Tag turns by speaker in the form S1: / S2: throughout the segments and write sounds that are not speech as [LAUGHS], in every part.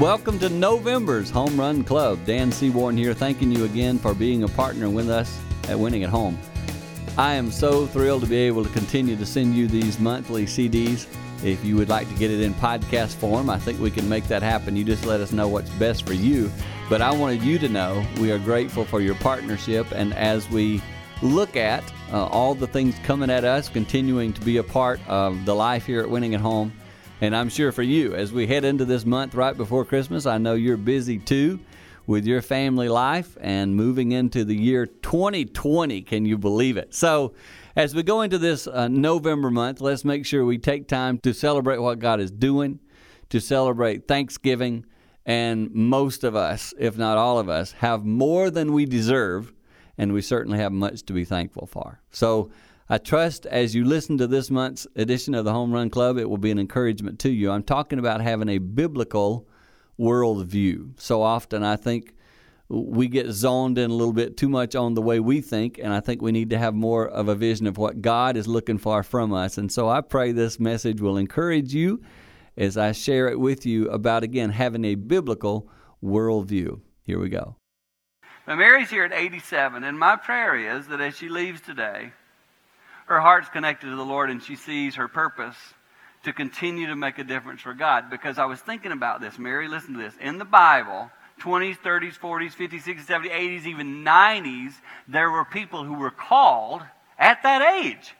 S1: Welcome to November's Home Run Club. Dan Seaborn here, thanking you again for being a partner with us at Winning at Home. I am so thrilled to be able to continue to send you these monthly CDs. If you would like to get it in podcast form, I think we can make that happen. You just let us know what's best for you. But I wanted you to know we are grateful for your partnership. And as we look at uh, all the things coming at us, continuing to be a part of the life here at Winning at Home, and I'm sure for you, as we head into this month right before Christmas, I know you're busy too with your family life and moving into the year 2020. Can you believe it? So, as we go into this uh, November month, let's make sure we take time to celebrate what God is doing, to celebrate Thanksgiving. And most of us, if not all of us, have more than we deserve, and we certainly have much to be thankful for. So, I trust as you listen to this month's edition of the Home Run Club, it will be an encouragement to you. I'm talking about having a biblical worldview. So often I think we get zoned in a little bit too much on the way we think, and I think we need to have more of a vision of what God is looking for from us. And so I pray this message will encourage you as I share it with you about, again, having a biblical worldview. Here we go.
S2: Now, Mary's here at 87, and my prayer is that as she leaves today, her heart's connected to the Lord and she sees her purpose to continue to make a difference for God. Because I was thinking about this, Mary, listen to this. In the Bible, 20s, 30s, 40s, 50s, 60s, 70s, 80s, even 90s, there were people who were called at that age.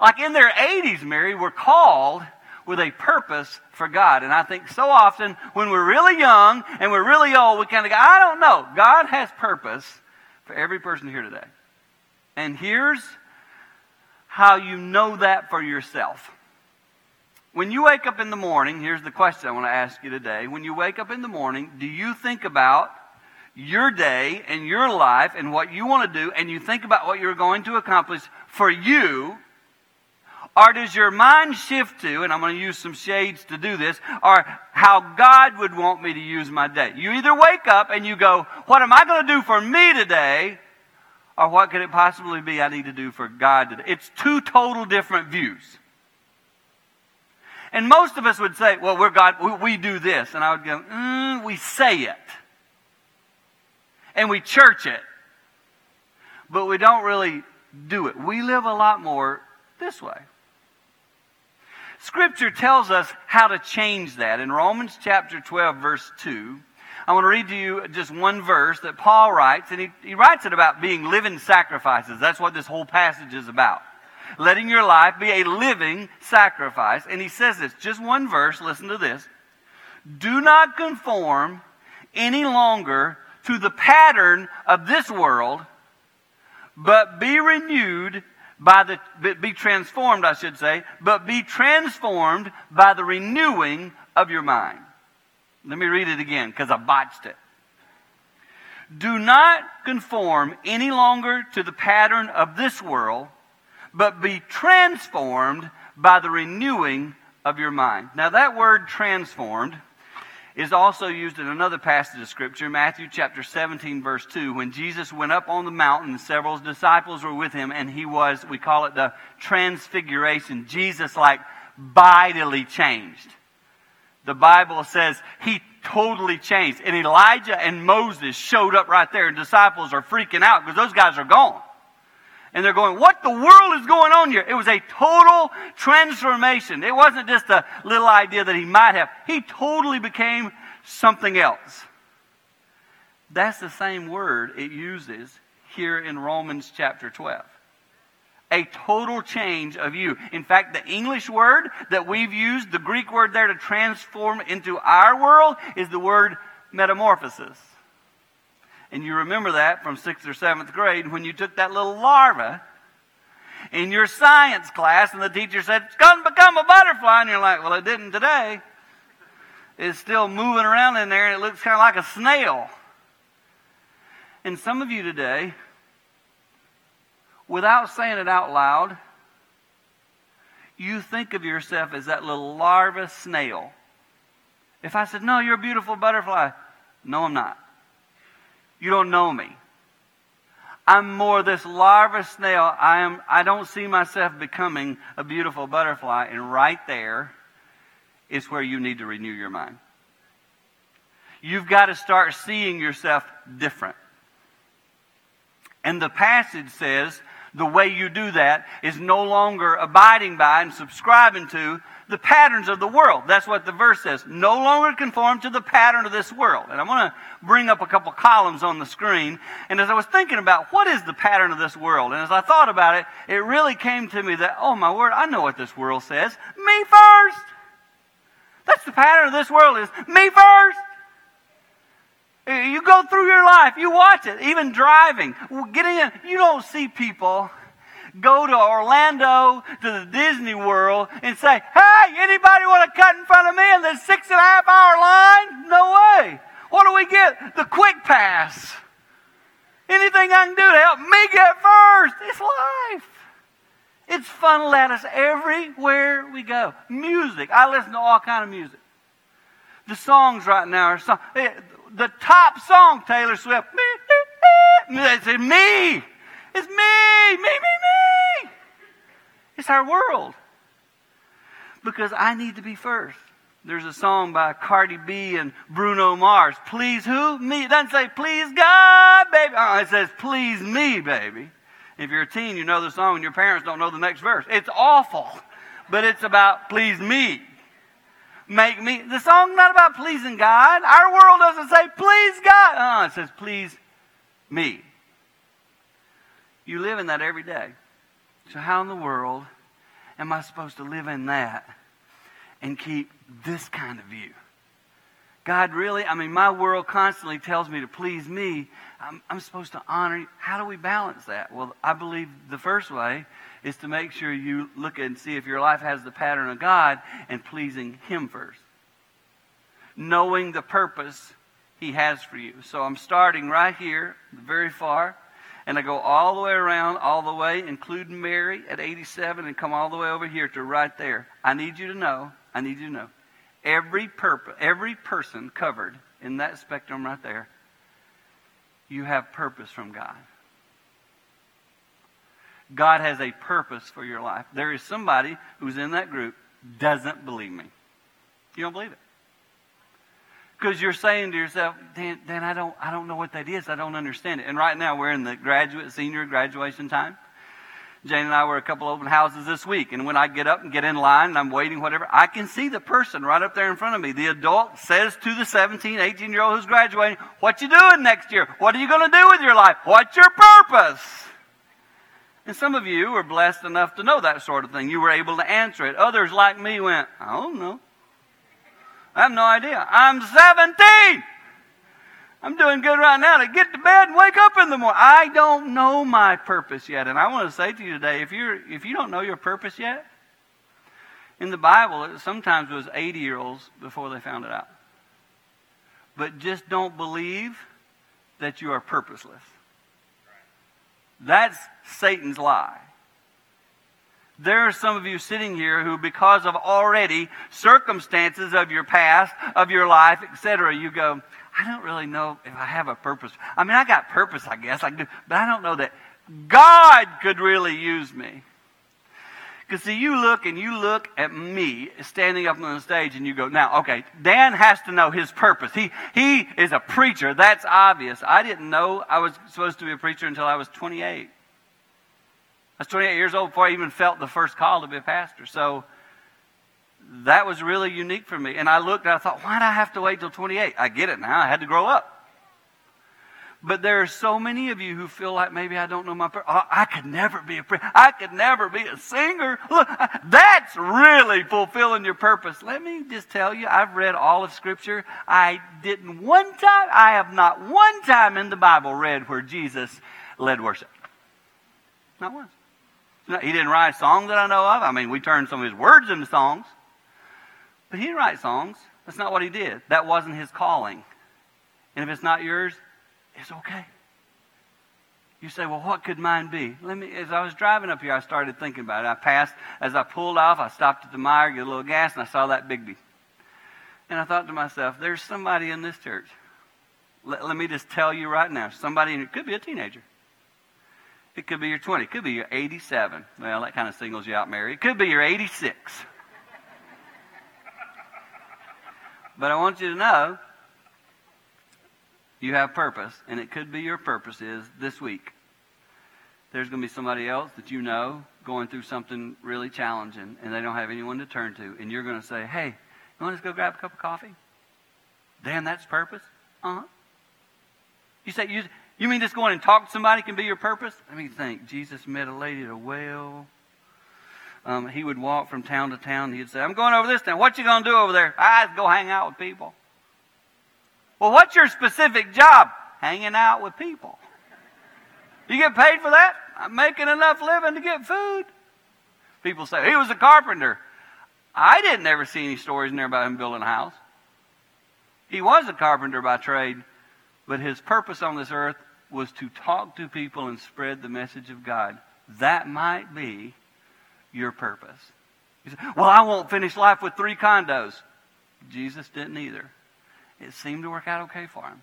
S2: Like in their 80s, Mary, were called with a purpose for God. And I think so often when we're really young and we're really old, we kind of go, I don't know. God has purpose for every person here today. And here's how you know that for yourself. When you wake up in the morning, here's the question I want to ask you today. When you wake up in the morning, do you think about your day and your life and what you want to do, and you think about what you're going to accomplish for you? Or does your mind shift to, and I'm going to use some shades to do this, or how God would want me to use my day? You either wake up and you go, What am I going to do for me today? Or what could it possibly be I need to do for God today? It's two total different views. And most of us would say, well, we're God, we, we do this. And I would go, mm, we say it. And we church it. But we don't really do it. We live a lot more this way. Scripture tells us how to change that. In Romans chapter 12, verse 2, I want to read to you just one verse that Paul writes, and he, he writes it about being living sacrifices. That's what this whole passage is about. Letting your life be a living sacrifice. And he says this, just one verse, listen to this. Do not conform any longer to the pattern of this world, but be renewed by the, be transformed, I should say, but be transformed by the renewing of your mind. Let me read it again because I botched it. Do not conform any longer to the pattern of this world, but be transformed by the renewing of your mind. Now, that word transformed is also used in another passage of Scripture, Matthew chapter 17, verse 2, when Jesus went up on the mountain, several disciples were with him, and he was, we call it the transfiguration. Jesus, like, vitally changed the Bible says he totally changed. And Elijah and Moses showed up right there, and disciples are freaking out because those guys are gone. And they're going, What the world is going on here? It was a total transformation. It wasn't just a little idea that he might have. He totally became something else. That's the same word it uses here in Romans chapter 12 a total change of you. In fact, the English word that we've used, the Greek word there to transform into our world, is the word metamorphosis. And you remember that from sixth or seventh grade when you took that little larva in your science class and the teacher said, It's going to become a butterfly. And you're like, Well, it didn't today. It's still moving around in there and it looks kind of like a snail. And some of you today, without saying it out loud, you think of yourself as that little larva snail. If I said, No, you're a beautiful butterfly, no, I'm not. You don't know me. I'm more this larva snail. I am I don't see myself becoming a beautiful butterfly, and right there is where you need to renew your mind. You've got to start seeing yourself different. And the passage says the way you do that is no longer abiding by and subscribing to the patterns of the world. That's what the verse says. No longer conform to the pattern of this world. And I want to bring up a couple columns on the screen. And as I was thinking about what is the pattern of this world, and as I thought about it, it really came to me that, oh my word, I know what this world says. Me first. That's the pattern of this world is me first. You go through your life, you watch it, even driving, getting in, you don't see people go to Orlando, to the Disney World, and say, hey, anybody want to cut in front of me in this six and a half hour line? No way. What do we get? The quick pass. Anything I can do to help me get first. It's life. It's funneled at us everywhere we go. Music. I listen to all kind of music. The songs right now are song, eh, the top song, Taylor Swift. Me, it's me. It's me, me, me, me. It's our world. Because I need to be first. There's a song by Cardi B and Bruno Mars. Please who? Me. It doesn't say please God, baby. Oh, it says please me, baby. If you're a teen, you know the song and your parents don't know the next verse. It's awful. But it's about please me. Make me. The song's not about pleasing God. Our world doesn't say please God. Oh, it says please me. You live in that every day. So, how in the world am I supposed to live in that and keep this kind of view? God, really? I mean, my world constantly tells me to please me. I'm, I'm supposed to honor you. How do we balance that? Well, I believe the first way is to make sure you look and see if your life has the pattern of God and pleasing Him first. Knowing the purpose He has for you. So I'm starting right here, very far and I go all the way around, all the way, including Mary at 87, and come all the way over here to right there. I need you to know, I need you to know, every, purpose, every person covered in that spectrum right there, you have purpose from God. God has a purpose for your life. There is somebody who's in that group doesn't believe me. You don't believe it. Because you're saying to yourself, Dan, Dan, I don't, I don't know what that is. I don't understand it. And right now we're in the graduate, senior graduation time. Jane and I were a couple open houses this week, and when I get up and get in line and I'm waiting, whatever, I can see the person right up there in front of me. The adult says to the 17, 18 year old who's graduating, What you doing next year? What are you going to do with your life? What's your purpose? And some of you were blessed enough to know that sort of thing. You were able to answer it. Others, like me, went, I don't know. I have no idea. I'm 17. I'm doing good right now to get to bed and wake up in the morning. I don't know my purpose yet. And I want to say to you today, if you're if you don't know your purpose yet, in the Bible, it sometimes was 80 year olds before they found it out. But just don't believe that you are purposeless. That's Satan's lie. There are some of you sitting here who, because of already circumstances of your past, of your life, etc., you go, I don't really know if I have a purpose. I mean, I got purpose, I guess, I do, but I don't know that God could really use me. Because see, you look and you look at me standing up on the stage and you go, now, okay, Dan has to know his purpose. He, he is a preacher. That's obvious. I didn't know I was supposed to be a preacher until I was 28. I was 28 years old before I even felt the first call to be a pastor. So that was really unique for me. And I looked and I thought, why did I have to wait till 28? I get it now. I had to grow up. But there are so many of you who feel like maybe I don't know my purpose. Oh, I could never be a preacher. I could never be a singer. Look, that's really fulfilling your purpose. Let me just tell you, I've read all of Scripture. I didn't one time, I have not one time in the Bible read where Jesus led worship. Not once. No, He didn't write songs that I know of. I mean, we turned some of his words into songs. But he didn't write songs. That's not what he did. That wasn't his calling. And if it's not yours, it's okay. You say, well, what could mine be? Let me, as I was driving up here, I started thinking about it. I passed, as I pulled off, I stopped at the Meijer, get a little gas, and I saw that Biggby. And I thought to myself, there's somebody in this church. Let, let me just tell you right now, somebody, it could be a teenager. It could be your 20. It could be your 87. Well, that kind of singles you out, Mary. It could be your 86. but I want you to know you have purpose, and it could be your purpose is this week. There's going to be somebody else that you know going through something really challenging, and they don't have anyone to turn to, and you're going to say, "Hey, you want to go grab a cup of coffee?" Damn, that's purpose. Uh huh. You say you you mean just going and talk to somebody can be your purpose? Let me think. Jesus met a lady at a well. Um, he would walk from town to town. He'd say, "I'm going over this town. What you going to do over there?" I go hang out with people. Well, what's your specific job? Hanging out with people. You get paid for that? I'm making enough living to get food. People say, he was a carpenter. I didn't ever see any stories in there about him building a house. He was a carpenter by trade, but his purpose on this earth was to talk to people and spread the message of God. That might be your purpose. Say, well, I won't finish life with three condos. Jesus didn't either it seemed to work out okay for him.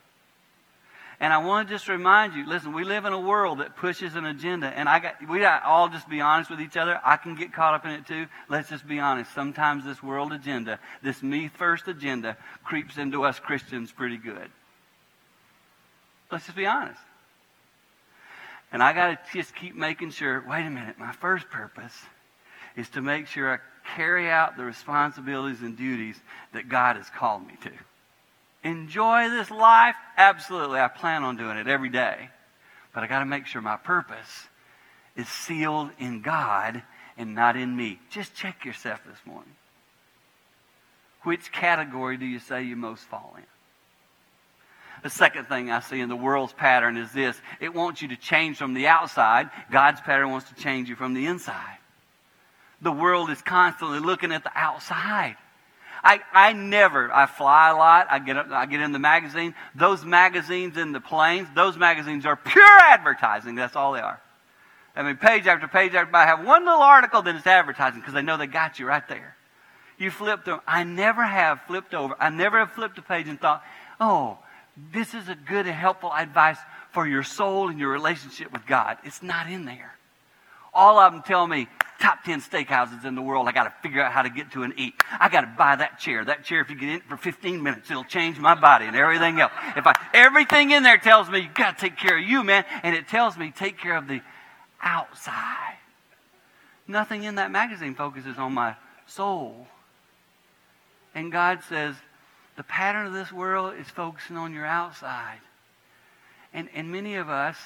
S2: And I want to just remind you, listen, we live in a world that pushes an agenda, and I got we got all just be honest with each other. I can get caught up in it too. Let's just be honest. Sometimes this world agenda, this me first agenda, creeps into us Christians pretty good. Let's just be honest. And I got to just keep making sure, wait a minute, my first purpose is to make sure I carry out the responsibilities and duties that God has called me to enjoy this life? Absolutely. I plan on doing it every day. But I got to make sure my purpose is sealed in God and not in me. Just check yourself this morning. Which category do you say you most fall in? The second thing I see in the world's pattern is this it wants you to change from the outside. God's pattern wants to change you from the inside. The world is constantly looking at the outside. I, I never, I fly a lot. I get, I get in the magazine. Those magazines in the planes, those magazines are pure advertising. That's all they are. I mean, page after page after I have one little article, then it's advertising because they know they got you right there. You flip through. I never have flipped over. I never have flipped a page and thought, oh, this is a good and helpful advice for your soul and your relationship with God. It's not in there. All of them tell me, top 10 steakhouses in the world. I got to figure out how to get to and eat. I got to buy that chair. That chair, if you get in for 15 minutes, it'll change my body and everything else. If I, everything in there tells me you got to take care of you, man. And it tells me take care of the outside. Nothing in that magazine focuses on my soul. And God says, the pattern of this world is focusing on your outside. And, and many of us,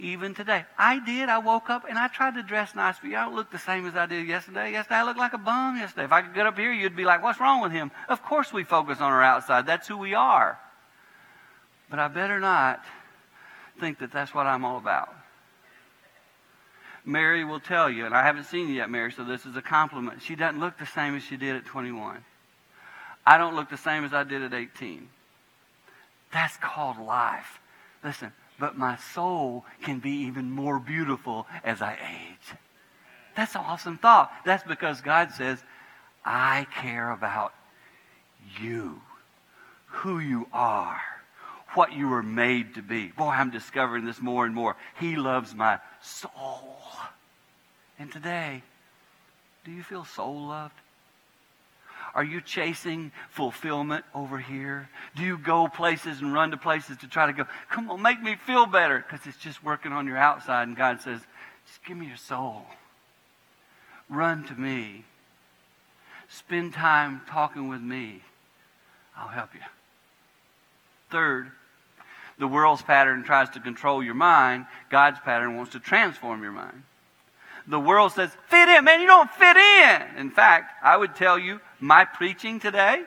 S2: even today. I did. I woke up and I tried to dress nice for you. I don't look the same as I did yesterday. Yesterday I looked like a bum yesterday. If I could get up here, you'd be like, what's wrong with him? Of course we focus on our outside. That's who we are. But I better not think that that's what I'm all about. Mary will tell you, and I haven't seen you yet, Mary, so this is a compliment. She doesn't look the same as she did at 21. I don't look the same as I did at 18. That's called life. Listen, but my soul can be even more beautiful as I age. That's an awesome thought. That's because God says, I care about you, who you are, what you were made to be. Boy, I'm discovering this more and more. He loves my soul. And today, do you feel soul loved? Are you chasing fulfillment over here? Do you go places and run to places to try to go, come on, make me feel better? Because it's just working on your outside. And God says, just give me your soul. Run to me. Spend time talking with me. I'll help you. Third, the world's pattern tries to control your mind. God's pattern wants to transform your mind. The world says, fit in, man, you don't fit in. In fact, I would tell you, my preaching today,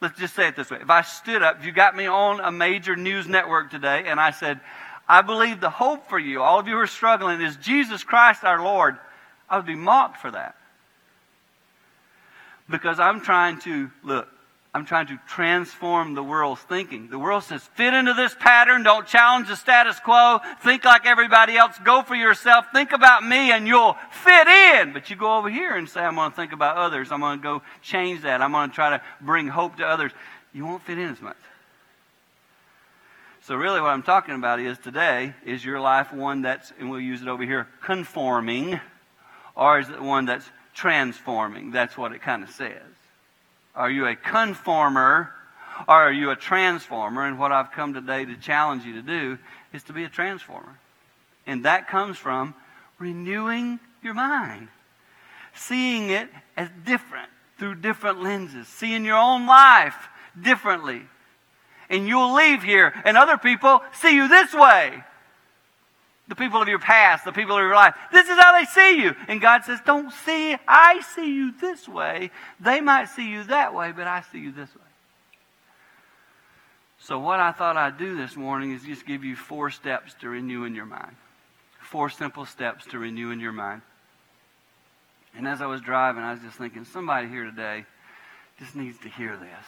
S2: let's just say it this way. If I stood up, if you got me on a major news network today, and I said, I believe the hope for you, all of you who are struggling, is Jesus Christ our Lord, I would be mocked for that. Because I'm trying to, look, I'm trying to transform the world's thinking. The world says, fit into this pattern. Don't challenge the status quo. Think like everybody else. Go for yourself. Think about me and you'll fit in. But you go over here and say, I'm going to think about others. I'm going to go change that. I'm going to try to bring hope to others. You won't fit in as much. So really what I'm talking about is today, is your life one that's, and we'll use it over here, conforming, or is it one that's transforming? That's what it kind of says. Are you a conformer Or are you a transformer? And what I've come today to challenge you to do is to be a transformer. And that comes from renewing your mind, seeing it as different through different lenses, seeing your own life differently. And you'll leave here, and other people see you this way. The people of your past, the people of your life. This is how they see you. And God says, Don't see, I see you this way. They might see you that way, but I see you this way. So, what I thought I'd do this morning is just give you four steps to renew in your mind. Four simple steps to renew in your mind. And as I was driving, I was just thinking, somebody here today just needs to hear this.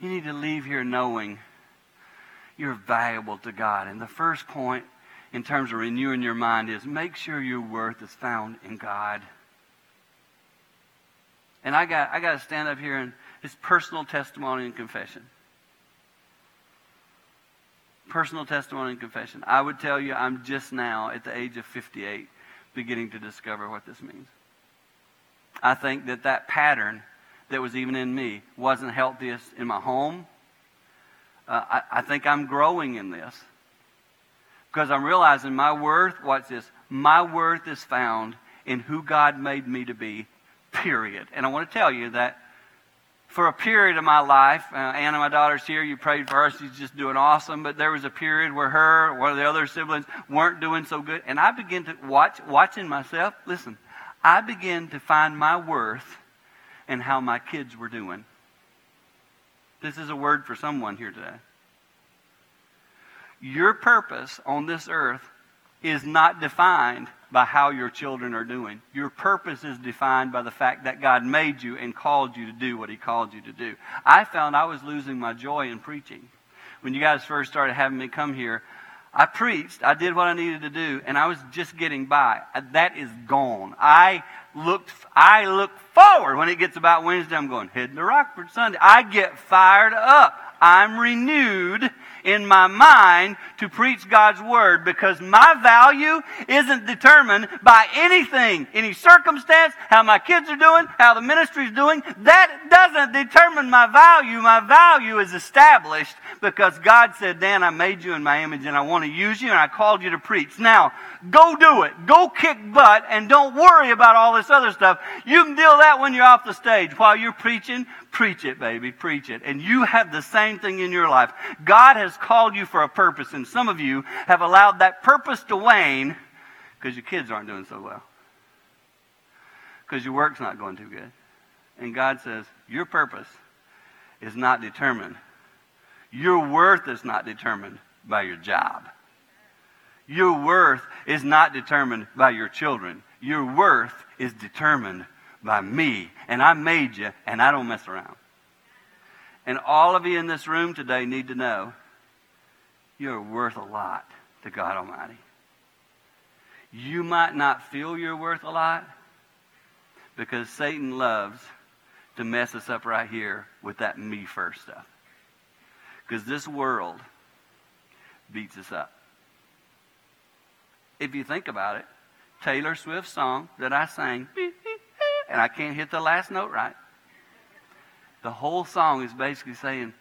S2: You need to leave here knowing you're valuable to God. And the first point in terms of renewing your mind is make sure your worth is found in God. And I got I got to stand up here and it's personal testimony and confession. Personal testimony and confession. I would tell you I'm just now at the age of 58 beginning to discover what this means. I think that that pattern that was even in me wasn't healthiest in my home. Uh, I, I think I'm growing in this because I'm realizing my worth, watch this, my worth is found in who God made me to be, period. And I want to tell you that for a period of my life, uh, Anna, my daughter's here. You prayed for her. She's just doing awesome. But there was a period where her, one of the other siblings, weren't doing so good. And I began to watch, watching myself. Listen, I began to find my worth in how my kids were doing. This is a word for someone here today. Your purpose on this earth is not defined by how your children are doing. Your purpose is defined by the fact that God made you and called you to do what He called you to do. I found I was losing my joy in preaching. When you guys first started having me come here, I preached, I did what I needed to do, and I was just getting by. Uh, that is gone. I looked, I look forward when it gets about Wednesday. I'm going, heading to Rockford Sunday. I get fired up. I'm renewed in my mind to preach God's Word because my value isn't determined by anything, any circumstance, how my kids are doing, how the ministry's doing. That doesn't determine my value. My value is established because God said, Dan, I made you in my image and I want to use you and I called you to preach. Now, go do it. Go kick butt and don't worry about all this other stuff. You can deal that when you're off the stage. While you're preaching, preach it, baby. Preach it. And you have the same thing in your life. God has called you for a purpose and some of you have allowed that purpose to wane because your kids aren't doing so well. Because your work's not going too good. And God says, your purpose is not determined. Your worth is not determined by your job. Your worth is not determined by your children. Your worth is determined by me. And I made you, and I don't mess around. And all of you in this room today need to know you're worth a lot to God Almighty. You might not feel you're worth a lot because Satan loves to mess us up right here with that me first stuff. Because this world beats us up. If you think about it, Taylor Swift's song that I sang, [LAUGHS] and I can't hit the last note right. The whole song is basically saying,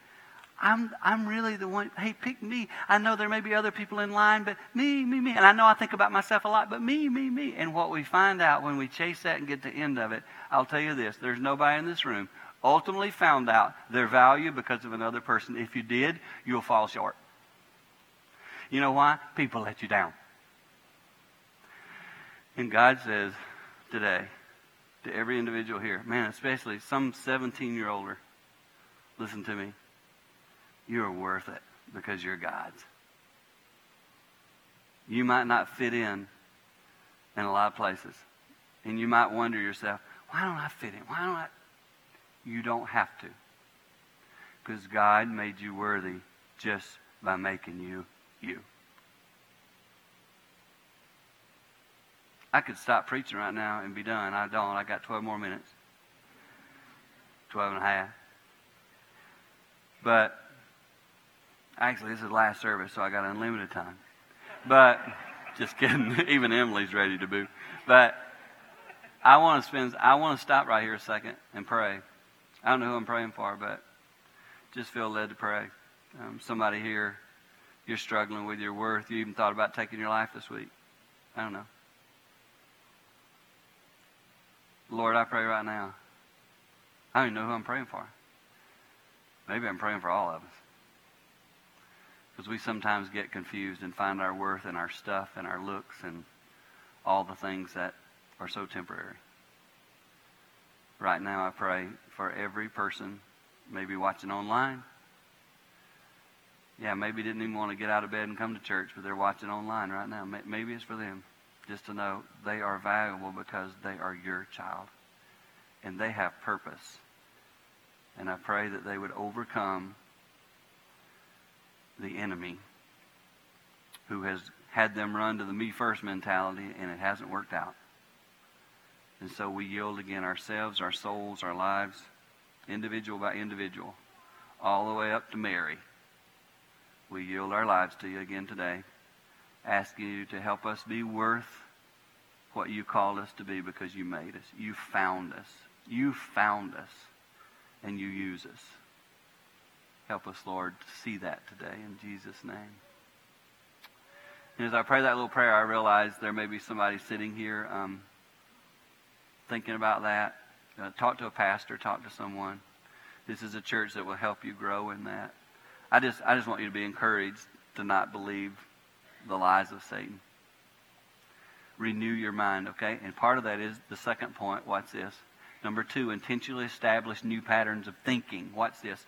S2: I'm, I'm really the one. Hey, pick me. I know there may be other people in line, but me, me, me. And I know I think about myself a lot, but me, me, me. And what we find out when we chase that and get to the end of it, I'll tell you this there's nobody in this room ultimately found out their value because of another person. If you did, you'll fall short. You know why? People let you down. And God says today to every individual here, man, especially some 17 year older, listen to me. You're worth it because you're God's. You might not fit in in a lot of places. And you might wonder yourself, why don't I fit in? Why don't I? You don't have to. Because God made you worthy just by making you you. I could stop preaching right now and be done. I don't. I got 12 more minutes. 12 and a half. But actually, this is the last service, so I got unlimited time. But just kidding. [LAUGHS] Even Emily's ready to boo. But I want to spend. I want to stop right here a second and pray. I don't know who I'm praying for, but just feel led to pray. Um, somebody here, you're struggling with your worth. You even thought about taking your life this week. I don't know. Lord, I pray right now. I don't even know who I'm praying for. Maybe I'm praying for all of us. Because we sometimes get confused and find our worth in our stuff and our looks and all the things that are so temporary. Right now, I pray for every person, maybe watching online. Yeah, maybe didn't even want to get out of bed and come to church, but they're watching online right now. Maybe it's for them just to know they are valuable because they are your child and they have purpose. And I pray that they would overcome the enemy who has had them run to the me first mentality and it hasn't worked out. And so we yield again ourselves, our souls, our lives, individual by individual, all the way up to Mary. We yield our lives to you again today, asking you to help us be worth what you called us to be because you made us. You found us. You found us, and you use us. Help us, Lord, to see that today in Jesus' name. And as I pray that little prayer, I realize there may be somebody sitting here um, thinking about that. Uh, talk to a pastor, talk to someone. This is a church that will help you grow in that. I just, I just want you to be encouraged to not believe the lies of Satan. Renew your mind, okay? And part of that is the second point. What's this. Number two, intentionally establish new patterns of thinking. What's this.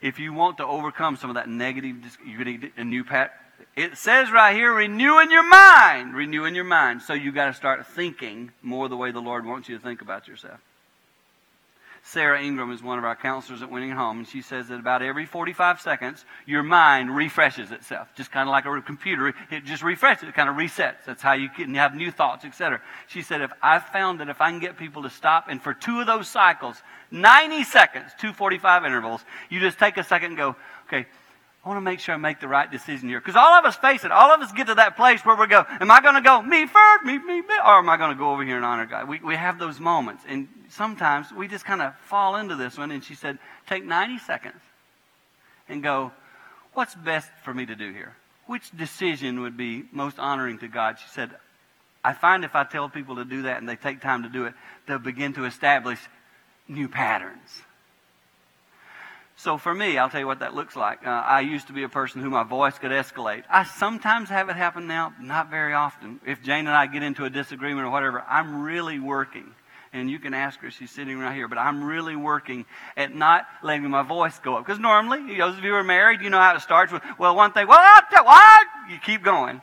S2: If you want to overcome some of that negative, you're a new pattern. It says right here, renewing your mind. Renewing your mind. So you got to start thinking more the way the Lord wants you to think about yourself. Sarah Ingram is one of our counselors at Winning Home, and she says that about every 45 seconds, your mind refreshes itself. Just kind of like a computer, it just refreshes, it kind of resets. That's how you can have new thoughts, etc. She said, if I've found that if I can get people to stop, and for two of those cycles, 90 seconds, two 45 intervals, you just take a second and go, okay, I want to make sure I make the right decision here. Because all of us face it. All of us get to that place where we go, am I going to go me first, me, me, me, or am I going to go over here and honor God? We, we have those moments. And sometimes we just kind of fall into this one. And she said, take 90 seconds and go, what's best for me to do here? Which decision would be most honoring to God? She said, I find if I tell people to do that and they take time to do it, they'll begin to establish new patterns. So for me, I'll tell you what that looks like. Uh, I used to be a person who my voice could escalate. I sometimes have it happen now, not very often. If Jane and I get into a disagreement or whatever, I'm really working. And you can ask her, she's sitting right here, but I'm really working at not letting my voice go up. Because normally, those of you who are married, you know how it starts with, well, one thing, well, I'll tell, what? You keep going.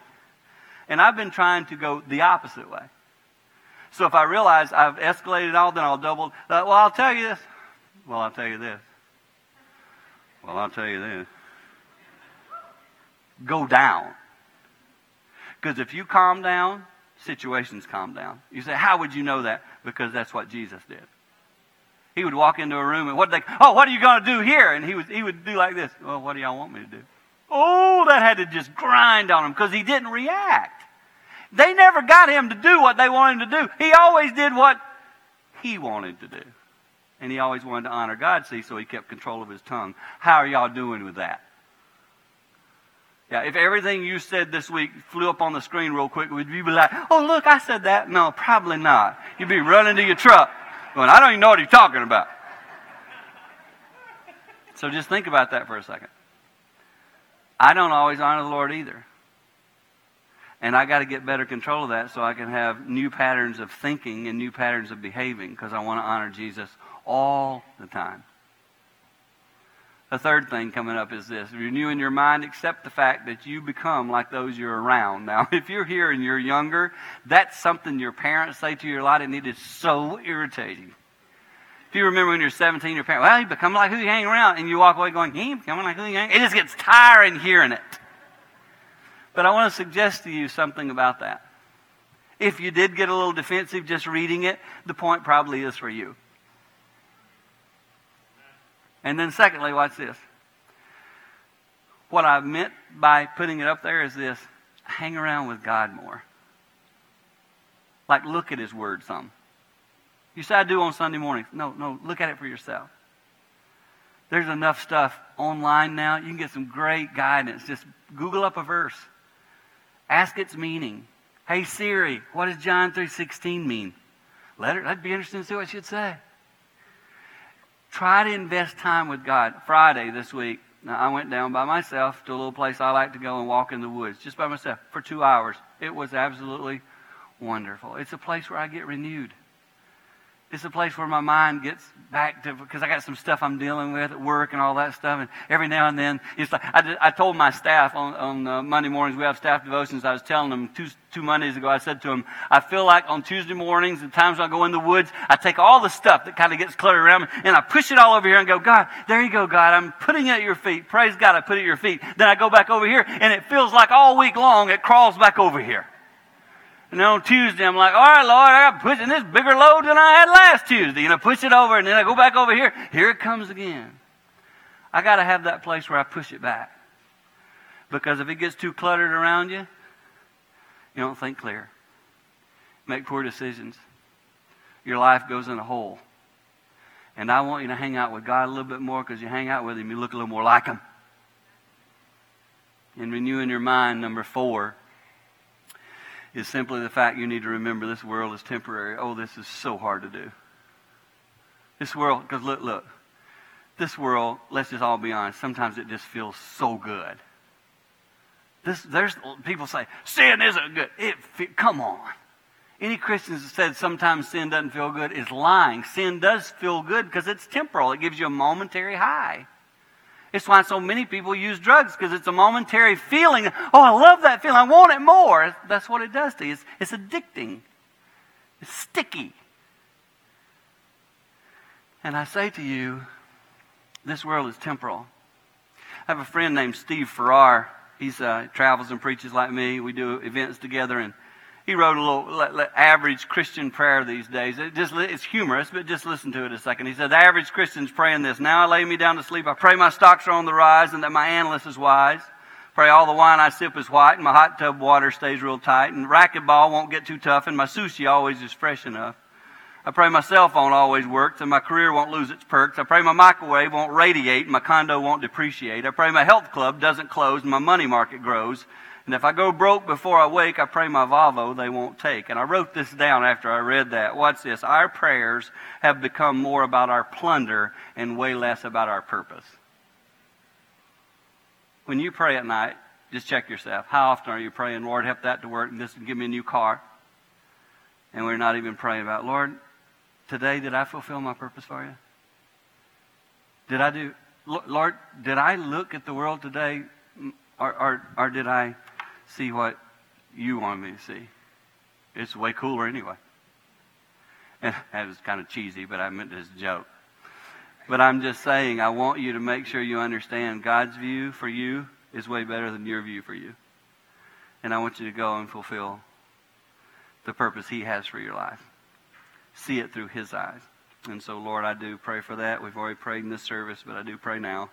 S2: And I've been trying to go the opposite way. So if I realize I've escalated all, then I'll double, uh, well, I'll tell you this. Well, I'll tell you this. Well, I'll tell you this. Go down. Because if you calm down, situations calm down. You say, how would you know that? Because that's what Jesus did. He would walk into a room and what they, oh, what are you going to do here? And he would, he would do like this. Well, what do y'all want me to do? Oh, that had to just grind on him because he didn't react. They never got him to do what they wanted him to do. He always did what he wanted to do. And he always wanted to honor God, see, so he kept control of his tongue. How are y'all doing with that? Yeah, if everything you said this week flew up on the screen real quick, would you be like, oh, look, I said that? No, probably not. You'd be running to your truck going, I don't even know what he's talking about. So just think about that for a second. I don't always honor the Lord either. And I got to get better control of that so I can have new patterns of thinking and new patterns of behaving because I want to honor Jesus all the time. The third thing coming up is this renewing your mind, accept the fact that you become like those you're around. Now, [LAUGHS] if you're here and you're younger, that's something your parents say to you a lot, and it is so irritating. If you remember when you're 17, your parents, well, you become like who you hang around, and you walk away going, he ain't becoming like who you hang It just gets tiring hearing it. But I want to suggest to you something about that. If you did get a little defensive just reading it, the point probably is for you. And then, secondly, watch this. What I meant by putting it up there is this hang around with God more. Like, look at His Word some. You say, I do on Sunday mornings. No, no, look at it for yourself. There's enough stuff online now. You can get some great guidance. Just Google up a verse. Ask its meaning. Hey Siri, what does John 3:16 mean? Let her, I'd be interested to see what she'd say. Try to invest time with God. Friday this week, I went down by myself to a little place I like to go and walk in the woods, just by myself, for two hours. It was absolutely wonderful. It's a place where I get renewed. It's a place where my mind gets back to because I got some stuff I'm dealing with at work and all that stuff. And every now and then, it's like I, did, I told my staff on, on uh, Monday mornings we have staff devotions. I was telling them two two Mondays ago. I said to them, I feel like on Tuesday mornings, the times when I go in the woods, I take all the stuff that kind of gets cluttered around me and I push it all over here and go, God, there you go, God. I'm putting it at your feet. Praise God, I put it at your feet. Then I go back over here and it feels like all week long it crawls back over here. And on Tuesday, I'm like, all right, Lord, I got pushing this bigger load than I had last Tuesday. And I push it over, and then I go back over here. Here it comes again. I got to have that place where I push it back. Because if it gets too cluttered around you, you don't think clear. Make poor decisions. Your life goes in a hole. And I want you to hang out with God a little bit more because you hang out with Him, you look a little more like Him. And renewing your mind, number four, is simply the fact you need to remember this world is temporary. Oh, this is so hard to do. This world, because look, look, this world, let's just all be honest, sometimes it just feels so good. This, there's people say sin isn't good. It, come on. Any Christians that said sometimes sin doesn't feel good is lying. Sin does feel good because it's temporal. It gives you a momentary high. It's why so many people use drugs because it's a momentary feeling. Oh, I love that feeling. I want it more. That's what it does to you. It's, it's addicting. It's sticky. And I say to you, this world is temporal. I have a friend named Steve Farrar. He uh, travels and preaches like me. We do events together, and he wrote a little average Christian prayer these days. It just, it's humorous, but just listen to it a second. He said, The average Christian's praying this. Now I lay me down to sleep. I pray my stocks are on the rise and that my analyst is wise. Pray all the wine I sip is white and my hot tub water stays real tight and racquetball won't get too tough and my sushi always is fresh enough. I pray my cell phone always works and my career won't lose its perks. I pray my microwave won't radiate and my condo won't depreciate. I pray my health club doesn't close and my money market grows. And if I go broke before I wake, I pray my Volvo they won't take. And I wrote this down after I read that. What's this? Our prayers have become more about our plunder and way less about our purpose. When you pray at night, just check yourself. How often are you praying, Lord, help that to work and this give me a new car? And we're not even praying about, Lord, today did I fulfill my purpose for you? Did I do, Lord, did I look at the world today or, or, or did I see what you want me to see. It's way cooler anyway. [LAUGHS] And that was kind of cheesy, but I meant this joke. But I'm just saying, I want you to make sure you understand God's view for you is way better than your view for you. And I want you to go and fulfill the purpose He has for your life. See it through His eyes. And so, Lord, I do pray for that. We've already prayed in this service, but I do pray now.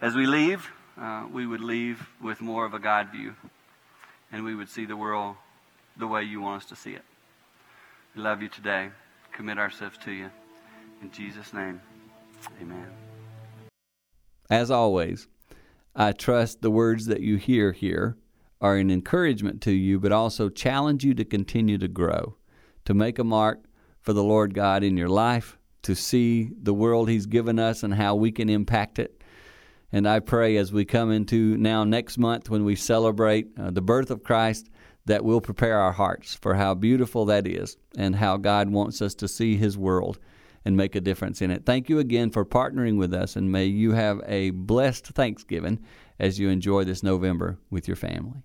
S2: As we leave, uh, we would leave with more of a God view and we would see the world the way you want us to see it. We love you today. Commit ourselves to you. In Jesus' name, amen.
S1: As always, I trust the words that you hear here are an encouragement to you, but also challenge you to continue to grow, to make a mark for the Lord God in your life, to see the world He's given us and how we can impact it and I pray as we come into now next month when we celebrate uh, the birth of Christ that we'll prepare our hearts for how beautiful that is and how God wants us to see His world and make a difference in it. Thank you again for partnering with us, and may you have a blessed Thanksgiving as you enjoy this November with your family.